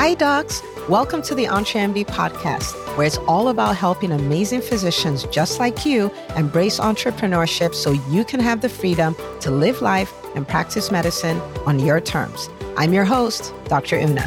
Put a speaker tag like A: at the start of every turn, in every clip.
A: Hi, docs. Welcome to the EntreMD podcast, where it's all about helping amazing physicians just like you embrace entrepreneurship so you can have the freedom to live life and practice medicine on your terms. I'm your host, Dr. Una.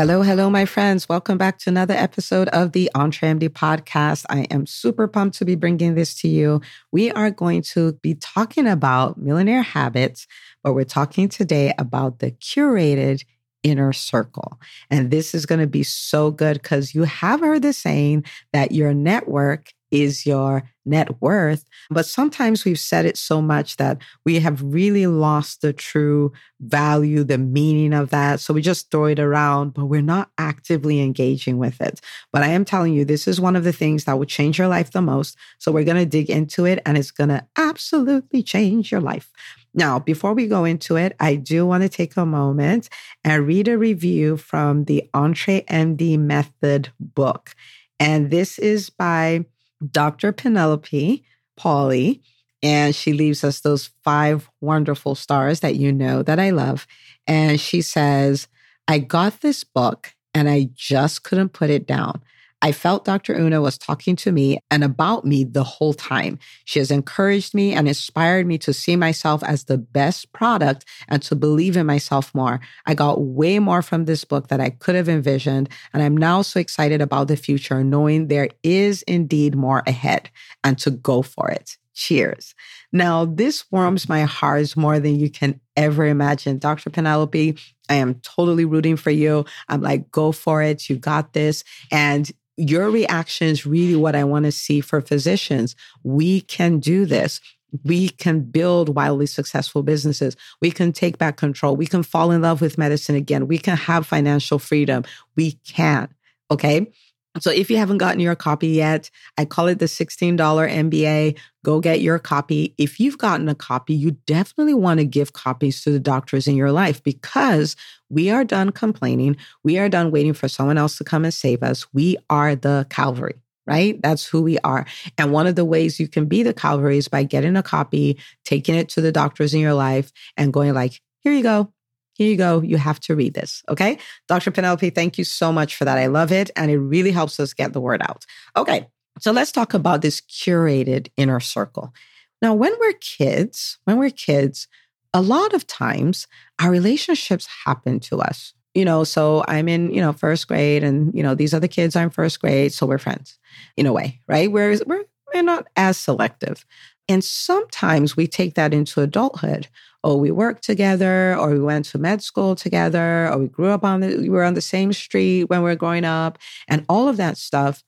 A: Hello, hello, my friends. Welcome back to another episode of the EntreMD podcast. I am super pumped to be bringing this to you. We are going to be talking about millionaire habits but we're talking today about the curated inner circle. And this is going to be so good because you have heard the saying that your network is your net worth. But sometimes we've said it so much that we have really lost the true value, the meaning of that. So we just throw it around, but we're not actively engaging with it. But I am telling you, this is one of the things that will change your life the most. So we're going to dig into it and it's going to absolutely change your life. Now, before we go into it, I do want to take a moment and read a review from the EntreMD Method book. And this is by Dr. Penelope Pauly. And she leaves us those five wonderful stars that you know that I love. And she says, I got this book and I just couldn't put it down. I felt Dr. Una was talking to me and about me the whole time. She has encouraged me and inspired me to see myself as the best product and to believe in myself more. I got way more from this book that I could have envisioned. And I'm now so excited about the future, knowing there is indeed more ahead and to go for it. Cheers. Now, this warms my heart more than you can ever imagine. Dr. Penelope, I am totally rooting for you. I'm like, go for it. You got this. And your reaction is really what I want to see for physicians. We can do this. We can build wildly successful businesses. We can take back control. We can fall in love with medicine again. We can have financial freedom. We can. Okay. So if you haven't gotten your copy yet, I call it the $16 MBA. Go get your copy. If you've gotten a copy, you definitely want to give copies to the doctors in your life because we are done complaining. We are done waiting for someone else to come and save us. We are the Calvary right? That's who we are. And one of the ways you can be the Calvary is by getting a copy, taking it to the doctors in your life, and going like, here you go. Here you go. You have to read this. Okay. Dr. Penelope, thank you so much for that. I love it. And it really helps us get the word out. Okay. So let's talk about this curated inner circle. Now, when we're kids, when we're kids, a lot of times our relationships happen to us. You know, so I'm in, you know, first grade and, you know, these other kids are in first grade. So we're friends in a way, right? Whereas we're, we're not as selective. And sometimes we take that into adulthood oh, we worked together, or we went to med school together, or we grew up on the, we were on the same street when we were growing up, and all of that stuff.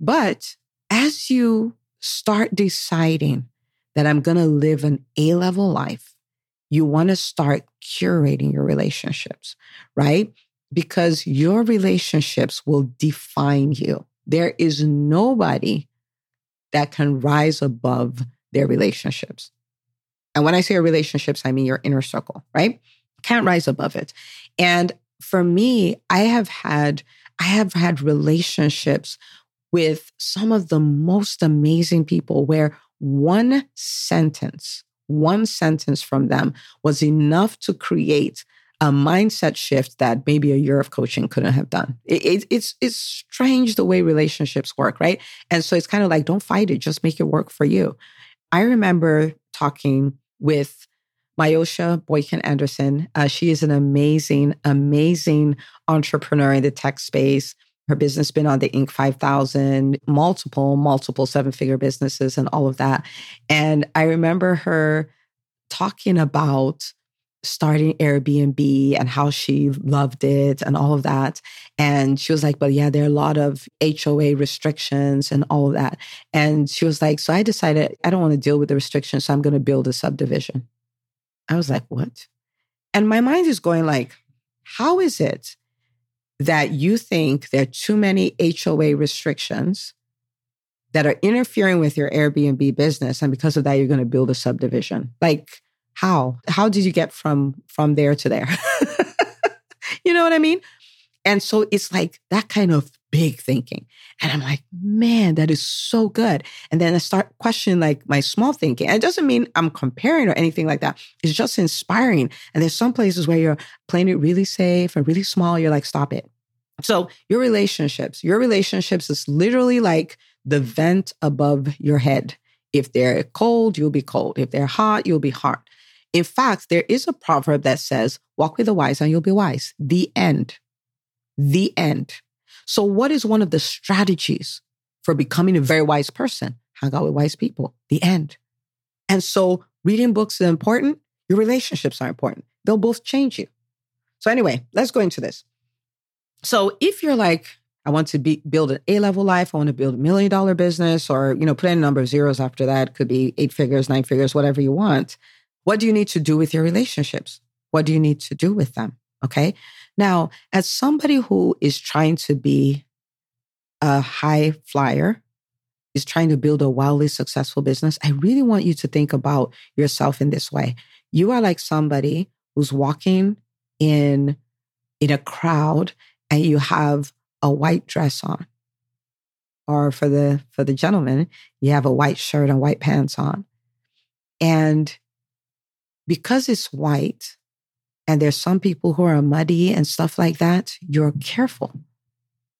A: But as you start deciding that I'm going to live an A level life, you want to start curating your relationships, right? Because your relationships will define you. There is nobody that can rise above their relationships. And when I say your relationships, I mean your inner circle, right? Can't rise above it. And for me, I have had I have had relationships with some of the most amazing people where one sentence, one sentence from them was enough to create a mindset shift that maybe a year of coaching couldn't have done. It, it, it's it's strange the way relationships work, right? And so it's kind of like don't fight it, just make it work for you. I remember talking with Myosha Boykin Anderson. Uh, she is an amazing, amazing entrepreneur in the tech space. Her business been on the Inc. 5000, multiple, multiple seven figure businesses and all of that. And I remember her talking about starting Airbnb and how she loved it and all of that. And she was like, but yeah, there are a lot of HOA restrictions and all of that. And she was like, so I decided I don't want to deal with the restrictions. So I'm going to build a subdivision. I was like, what? And my mind is going like, how is it that you think there are too many HOA restrictions that are interfering with your Airbnb business? And because of that, you're going to build a subdivision. Like, how how did you get from from there to there you know what i mean and so it's like that kind of big thinking. And I'm like, man, that is so good. And then I start questioning like my small thinking. And it doesn't mean I'm comparing or anything like that. It's just inspiring. And there's some places where you're playing it really safe and really small. You're like, stop it. So your relationships, your relationships is literally like the vent above your head. If they're cold, you'll be cold. If they're hot, you'll be hot. In fact, there is a proverb that says, walk with the wise and you'll be wise. The end. The end. So, what is one of the strategies for becoming a very wise person? Hang out with wise people. The end. And so, reading books is important. Your relationships are important. They'll both change you. So, anyway, let's go into this. So, if you're like, I want to be, build an A level life. I want to build a million dollar business, or you know, put in a number of zeros after that. Could be eight figures, nine figures, whatever you want. What do you need to do with your relationships? What do you need to do with them? Okay. Now, as somebody who is trying to be a high flyer, is trying to build a wildly successful business, I really want you to think about yourself in this way. You are like somebody who's walking in in a crowd and you have a white dress on. Or for the for the gentleman, you have a white shirt and white pants on. And because it's white and there's some people who are muddy and stuff like that, you're careful,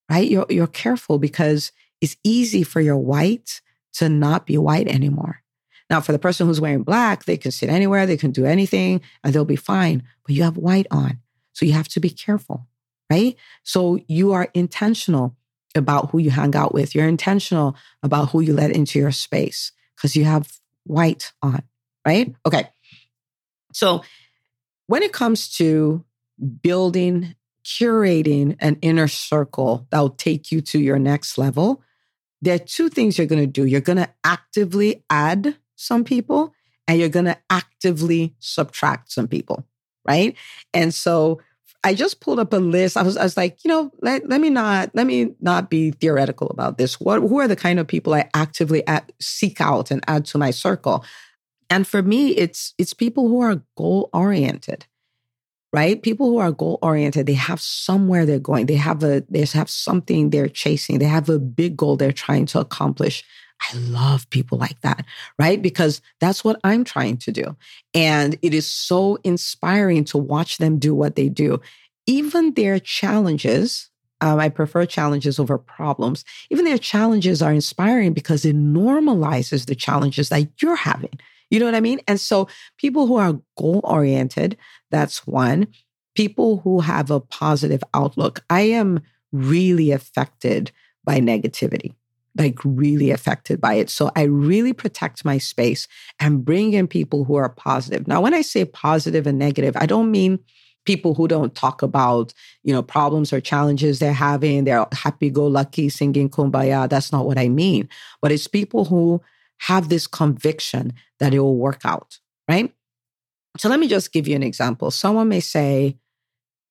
A: right? You're, you're careful because it's easy for your white to not be white anymore. Now, for the person who's wearing black, they can sit anywhere, they can do anything, and they'll be fine. But you have white on. So you have to be careful, right? So you are intentional about who you hang out with. You're intentional about who you let into your space because you have white on, right? Okay. So when it comes to building, curating an inner circle that will take you to your next level, there are two things you're going to do. You're going to actively add some people and you're going to actively subtract some people, right? And so I just pulled up a list. I was, I was like, you know, let, let me not let me not be theoretical about this. What who are the kind of people I actively seek out and add to my circle? And for me, it's it's people who are goal oriented, right? People who are goal oriented, they have somewhere they're going. They have a they have something they're chasing. They have a big goal they're trying to accomplish. I love people like that, right? Because that's what I'm trying to do. And it is so inspiring to watch them do what they do. Even their challenges, um, I prefer challenges over problems. Even their challenges are inspiring because it normalizes the challenges that you're having. You know what I mean? And so people who are goal oriented, that's one. People who have a positive outlook. I am really affected by negativity, like really affected by it. So I really protect my space and bring in people who are positive. Now, when I say positive and negative, I don't mean people who don't talk about you know problems or challenges they're having they're happy go lucky singing kumbaya that's not what i mean but it's people who have this conviction that it will work out, right? So let me just give you an example. Someone may say,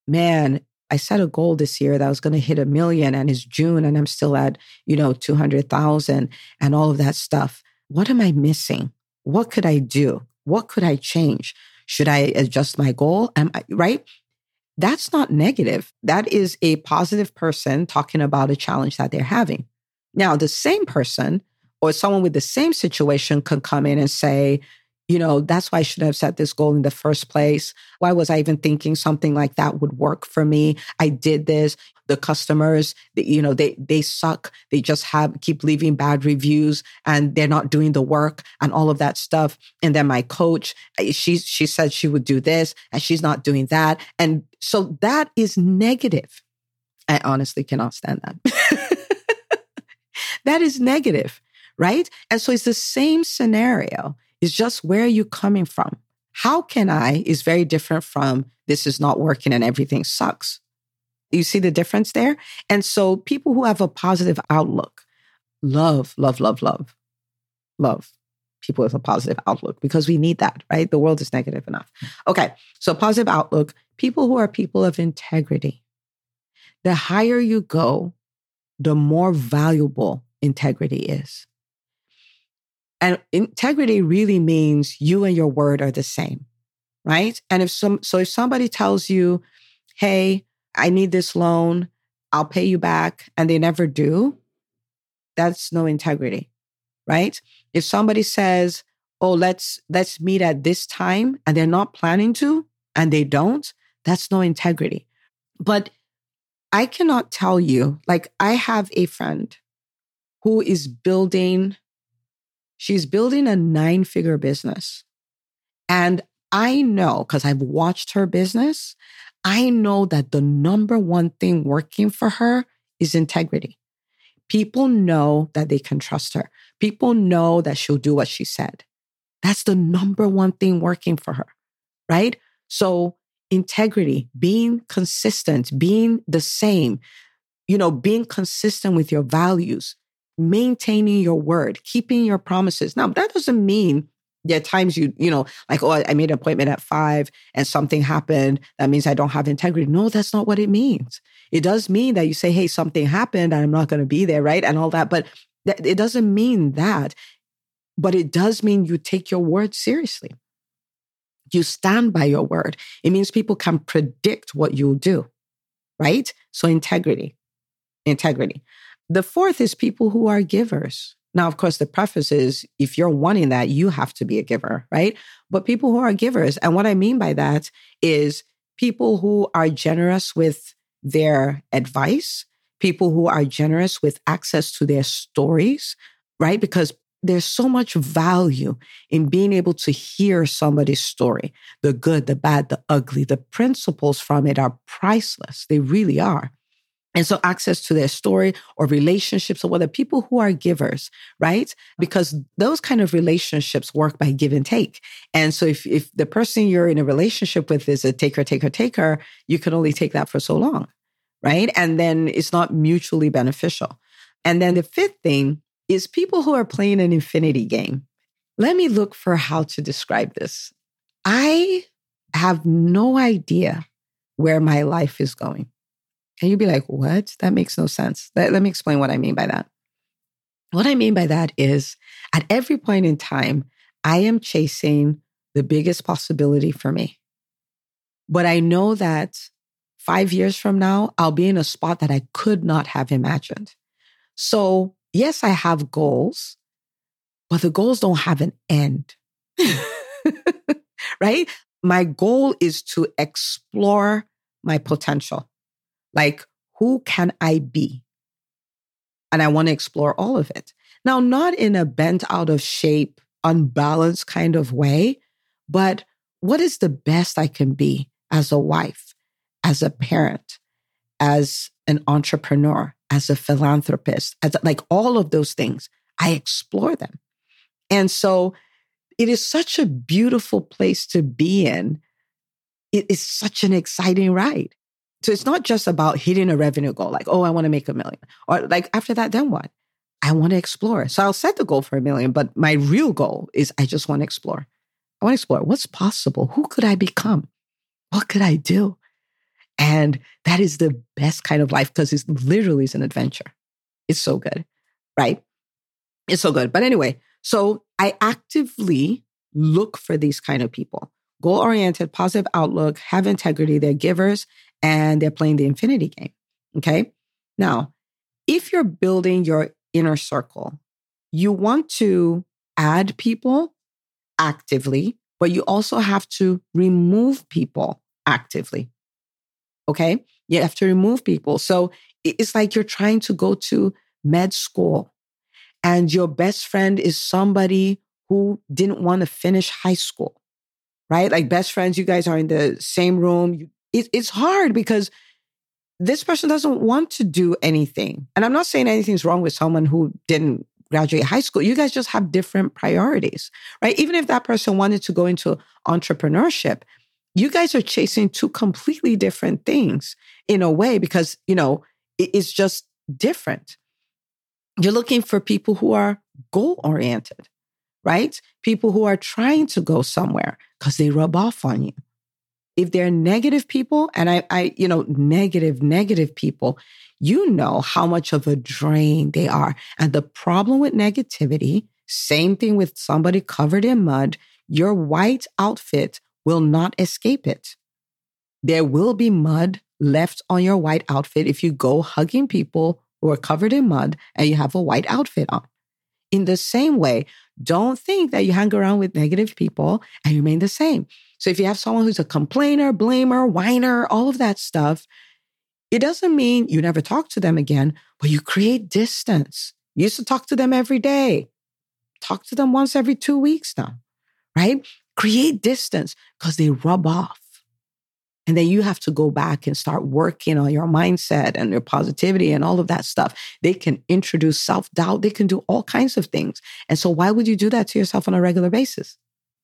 A: man, I set a goal this year that I was going to hit a million and it's June and I'm still at, you know, 200,000 and all of that stuff. What am I missing? What could I do? What could I change? Should I adjust my goal? Am I, right? That's not negative. That is a positive person talking about a challenge that they're having. Now, the same person or someone with the same situation can come in and say, you know, that's why I should have set this goal in the first place. Why was I even thinking something like that would work for me? I did this. The customers, you know, they they suck. They just have keep leaving bad reviews and they're not doing the work and all of that stuff. And then my coach, eh, she she said she would do this and she's not doing that. And so that is negative. I honestly cannot stand that. that is negative right? And so it's the same scenario. It's just where are you coming from? How can I is very different from this is not working and everything sucks. You see the difference there? And so people who have a positive outlook love, love, love, love, love people with a positive outlook because we need that, right? The world is negative enough. Okay. So positive outlook, people who are people of integrity. The higher you go, the more valuable integrity is. And integrity really means you and your word are the same, right? And if some, so if somebody tells you, hey, I need this loan, I'll pay you back and they never do, that's no integrity, right? If somebody says, "Oh, let's let's meet at this time," and they're not planning to and they don't, that's no integrity. But I cannot tell you, like I have a friend who is building she's building a nine-figure business. And I know because I've watched her business, I know that the number one thing working for her is integrity. People know that they can trust her. People know that she'll do what she said. That's the number one thing working for her, right? So, integrity, being consistent, being the same, you know, being consistent with your values, maintaining your word, keeping your promises. Now, that doesn't mean there are times you, you know, like, oh, I made an appointment at five and something happened. That means I don't have integrity. No, that's not what it means. It does mean that you say, hey, something happened and I'm not going to be there, right? And all that. But th- it doesn't mean that. But it does mean you take your word seriously. You stand by your word. It means people can predict what you'll do, right? So integrity, integrity. The fourth is people who are givers. Now, of course, the preface is if you're wanting that, you have to be a giver, right? But people who are givers, and what I mean by that is people who are generous with their advice, people who are generous with access to their stories, right? Because there's so much value in being able to hear somebody's story the good, the bad, the ugly. The principles from it are priceless. They really are. And so access to their story or relationships or whether people who are givers, right? Because those kind of relationships work by give and take. And so if, if the person you're in a relationship with is a taker, taker, taker, you can only take that for so long, right? And then it's not mutually beneficial. And then the fifth thing is people who are playing an infinity game. Let me look for how to describe this. I have no idea where my life is going. And you'd be like, what? That makes no sense. Let, let me explain what I mean by that. What I mean by that is at every point in time, I am chasing the biggest possibility for me. But I know that five years from now, I'll be in a spot that I could not have imagined. So yes, I have goals, but the goals don't have an end. right? My goal is to explore my potential. Like, who can I be? And I want to explore all of it. Now, not in a bent out of shape, unbalanced kind of way, but what is the best I can be as a wife, as a parent, as an entrepreneur, as a philanthropist, as like all of those things, I explore them. And so it is such a beautiful place to be in. It is such an exciting ride. So it's not just about hitting a revenue goal, like, oh, I want to make a million. Or like after that, then what? I want to explore. So I'll set the goal for a million, but my real goal is I just want to explore. I want to explore what's possible. Who could I become? What could I do? And that is the best kind of life because it's literally is an adventure. It's so good, right? It's so good. But anyway, so I actively look for these kind of people goal oriented, positive outlook, have integrity. They're givers and they're playing the infinity game. Okay. Now, if you're building your inner circle, you want to add people actively, but you also have to remove people actively. Okay. You have to remove people. So it's like you're trying to go to med school and your best friend is somebody who didn't want to finish high school, right? Like best friends, you guys are in the same room. It, it's hard because this person doesn't want to do anything. And I'm not saying anything's wrong with someone who didn't graduate high school. You guys just have different priorities, right? Even if that person wanted to go into entrepreneurship, you guys are chasing two completely different things in a way because, you know, it's just different. You're looking for people who are goal oriented, right? People who are trying to go somewhere because they rub off on you. If they're negative people, and I, I, you know, negative, negative people, you know how much of a drain they are. And the problem with negativity, same thing with somebody covered in mud, your white outfit will not escape it. There will be mud left on your white outfit if you go hugging people who are covered in mud and you have a white outfit on. In the same way, don't think that you hang around with negative people and remain the same. So if you have someone who's a complainer, blamer, whiner, all of that stuff, it doesn't mean you never talk to them again, but you create distance. You used to talk to them every day. Talk to them once every two weeks now, right? Create distance because they rub off. And then you have to go back and start working on your mindset and your positivity and all of that stuff. They can introduce self doubt. They can do all kinds of things. And so, why would you do that to yourself on a regular basis?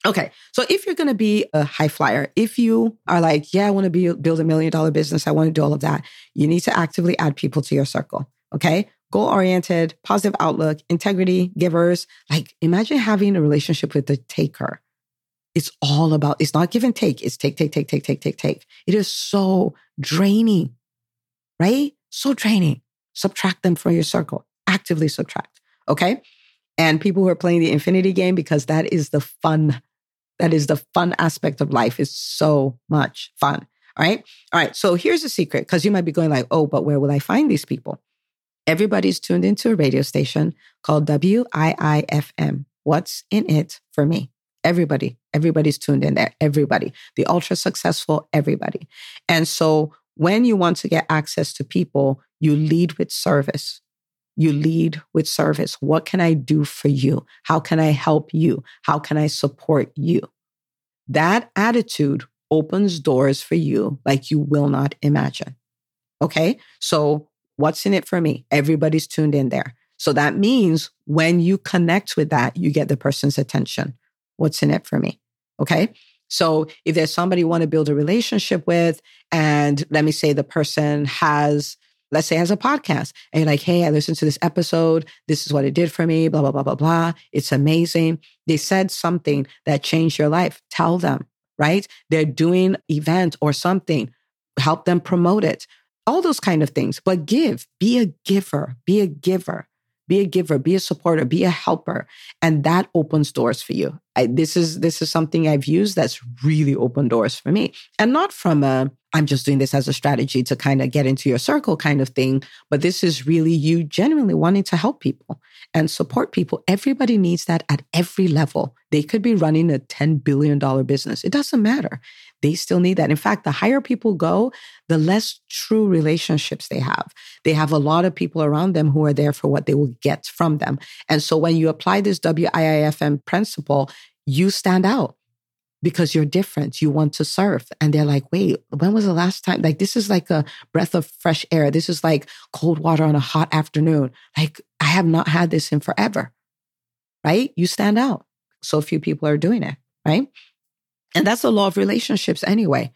A: Okay. So if you're going to be a high flyer, if you are like, yeah, I want to be build a million dollar business, I want to do all of that, you need to actively add people to your circle. Okay. Goal oriented, positive outlook, integrity, givers. Like imagine having a relationship with the taker it's all about, it's not give and take. It's take, take, take, take, take, take, take. It is so draining, right? So draining. Subtract them from your circle. Actively subtract. Okay. And people who are playing the infinity game, because that is the fun. That is the fun aspect of life. Is so much fun. All right. All right. So here's a secret because you might be going like, oh, but where will I find these people? Everybody's tuned into a radio station called WIIFM. What's in it for me? Everybody, everybody's tuned in there. Everybody, the ultra successful, everybody. And so when you want to get access to people, you lead with service. You lead with service. What can I do for you? How can I help you? How can I support you? That attitude opens doors for you like you will not imagine. Okay. So what's in it for me? Everybody's tuned in there. So that means when you connect with that, you get the person's attention what's in it for me. Okay. So if there's somebody you want to build a relationship with, and let me say the person has, let's say has a podcast, and you're like, hey, I listened to this episode. This is what it did for me, blah, blah, blah, blah, blah. It's amazing. They said something that changed your life. Tell them, right? They're doing event or something. Help them promote it. All those kind of things. But give, be a giver, be a giver. Be a giver, be a supporter, be a helper, and that opens doors for you. I, this is this is something I've used that's really opened doors for me, and not from a I'm just doing this as a strategy to kind of get into your circle kind of thing, but this is really you genuinely wanting to help people and support people. Everybody needs that at every level. They could be running a $10 billion business. It doesn't matter they still need that. In fact, the higher people go, the less true relationships they have. They have a lot of people around them who are there for what they will get from them. And so when you apply this WIIFM principle, you stand out because you're different. You want to serve. And they're like, wait, when was the last time? Like, this is like a breath of fresh air. This is like cold water on a hot afternoon. Like, I have not had this in forever. Right? You stand out. So few people are doing it. Right? And that's the law of relationships anyway.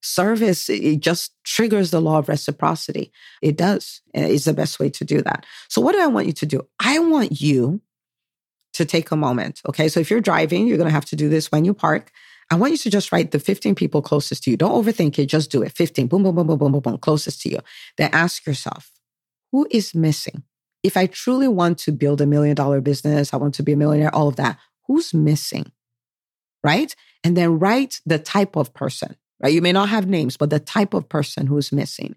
A: Service, it just triggers the law of reciprocity. It does. Eh, it's the best way to do that. So, what do I want you to do? I want you to take a moment. Okay. So, if you're driving, you're going to have to do this when you park. I want you to just write the 15 people closest to you. Don't overthink it. Just do it. 15, boom, boom, boom, boom, boom, boom, boom, closest to you. Then ask yourself, who is missing? If I truly want to build a million dollar business, I want to be a millionaire, all of that, who's missing? Right? and then write the type of person, right? You may not have names, but the type of person who's missing.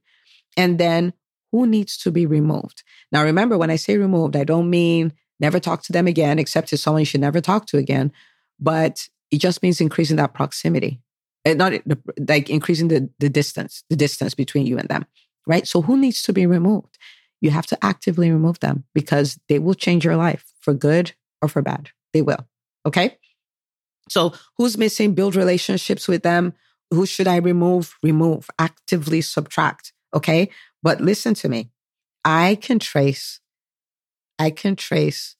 A: And then who needs to be removed. Now, remember, when I say removed, I don't mean never talk to them again, except it's someone you should never talk to again. But it just means increasing that proximity, and not like increasing the, the distance, the distance between you and them, right? So, who needs to be removed? You have to actively remove them because they will change your life for good or for bad. They will. Okay. So, who's missing? Build relationships with them. Who should I remove? Remove, actively subtract. Okay. But listen to me. I can trace, I can trace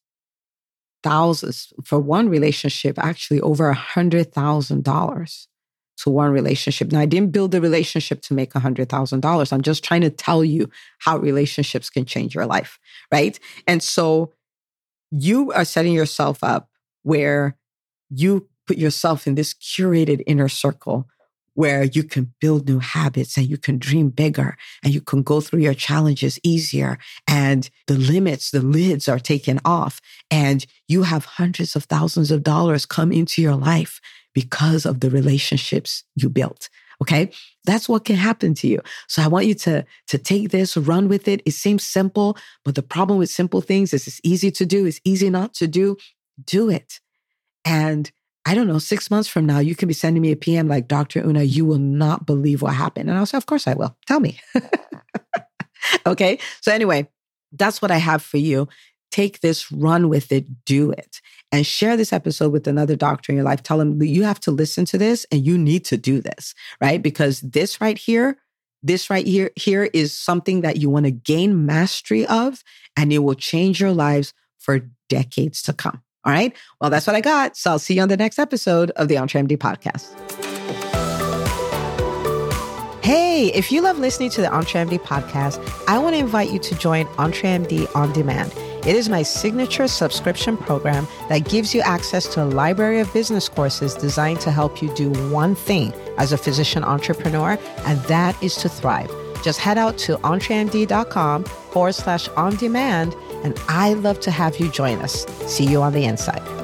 A: thousands for one relationship, actually over a hundred thousand dollars to one relationship. Now, I didn't build the relationship to make a hundred thousand dollars. I'm just trying to tell you how relationships can change your life. Right. And so you are setting yourself up where you put yourself in this curated inner circle where you can build new habits and you can dream bigger and you can go through your challenges easier and the limits, the lids are taken off and you have hundreds of thousands of dollars come into your life because of the relationships you built. Okay. That's what can happen to you. So I want you to, to take this, run with it. It seems simple, but the problem with simple things is it's easy to do. It's easy not to do. Do it. And I don't know, six months from now, you can be sending me a PM like, Dr. Una, you will not believe what happened. And I'll say, Of course I will. Tell me. okay. So, anyway, that's what I have for you. Take this, run with it, do it, and share this episode with another doctor in your life. Tell them you have to listen to this and you need to do this, right? Because this right here, this right here, here is something that you want to gain mastery of, and it will change your lives for decades to come. All right. Well, that's what I got. So I'll see you on the next episode of the EntreMD podcast. Hey, if you love listening to the EntreMD podcast, I want to invite you to join EntreMD On Demand. It is my signature subscription program that gives you access to a library of business courses designed to help you do one thing as a physician entrepreneur, and that is to thrive. Just head out to entremd.com forward slash on demand and I'd love to have you join us. See you on the inside.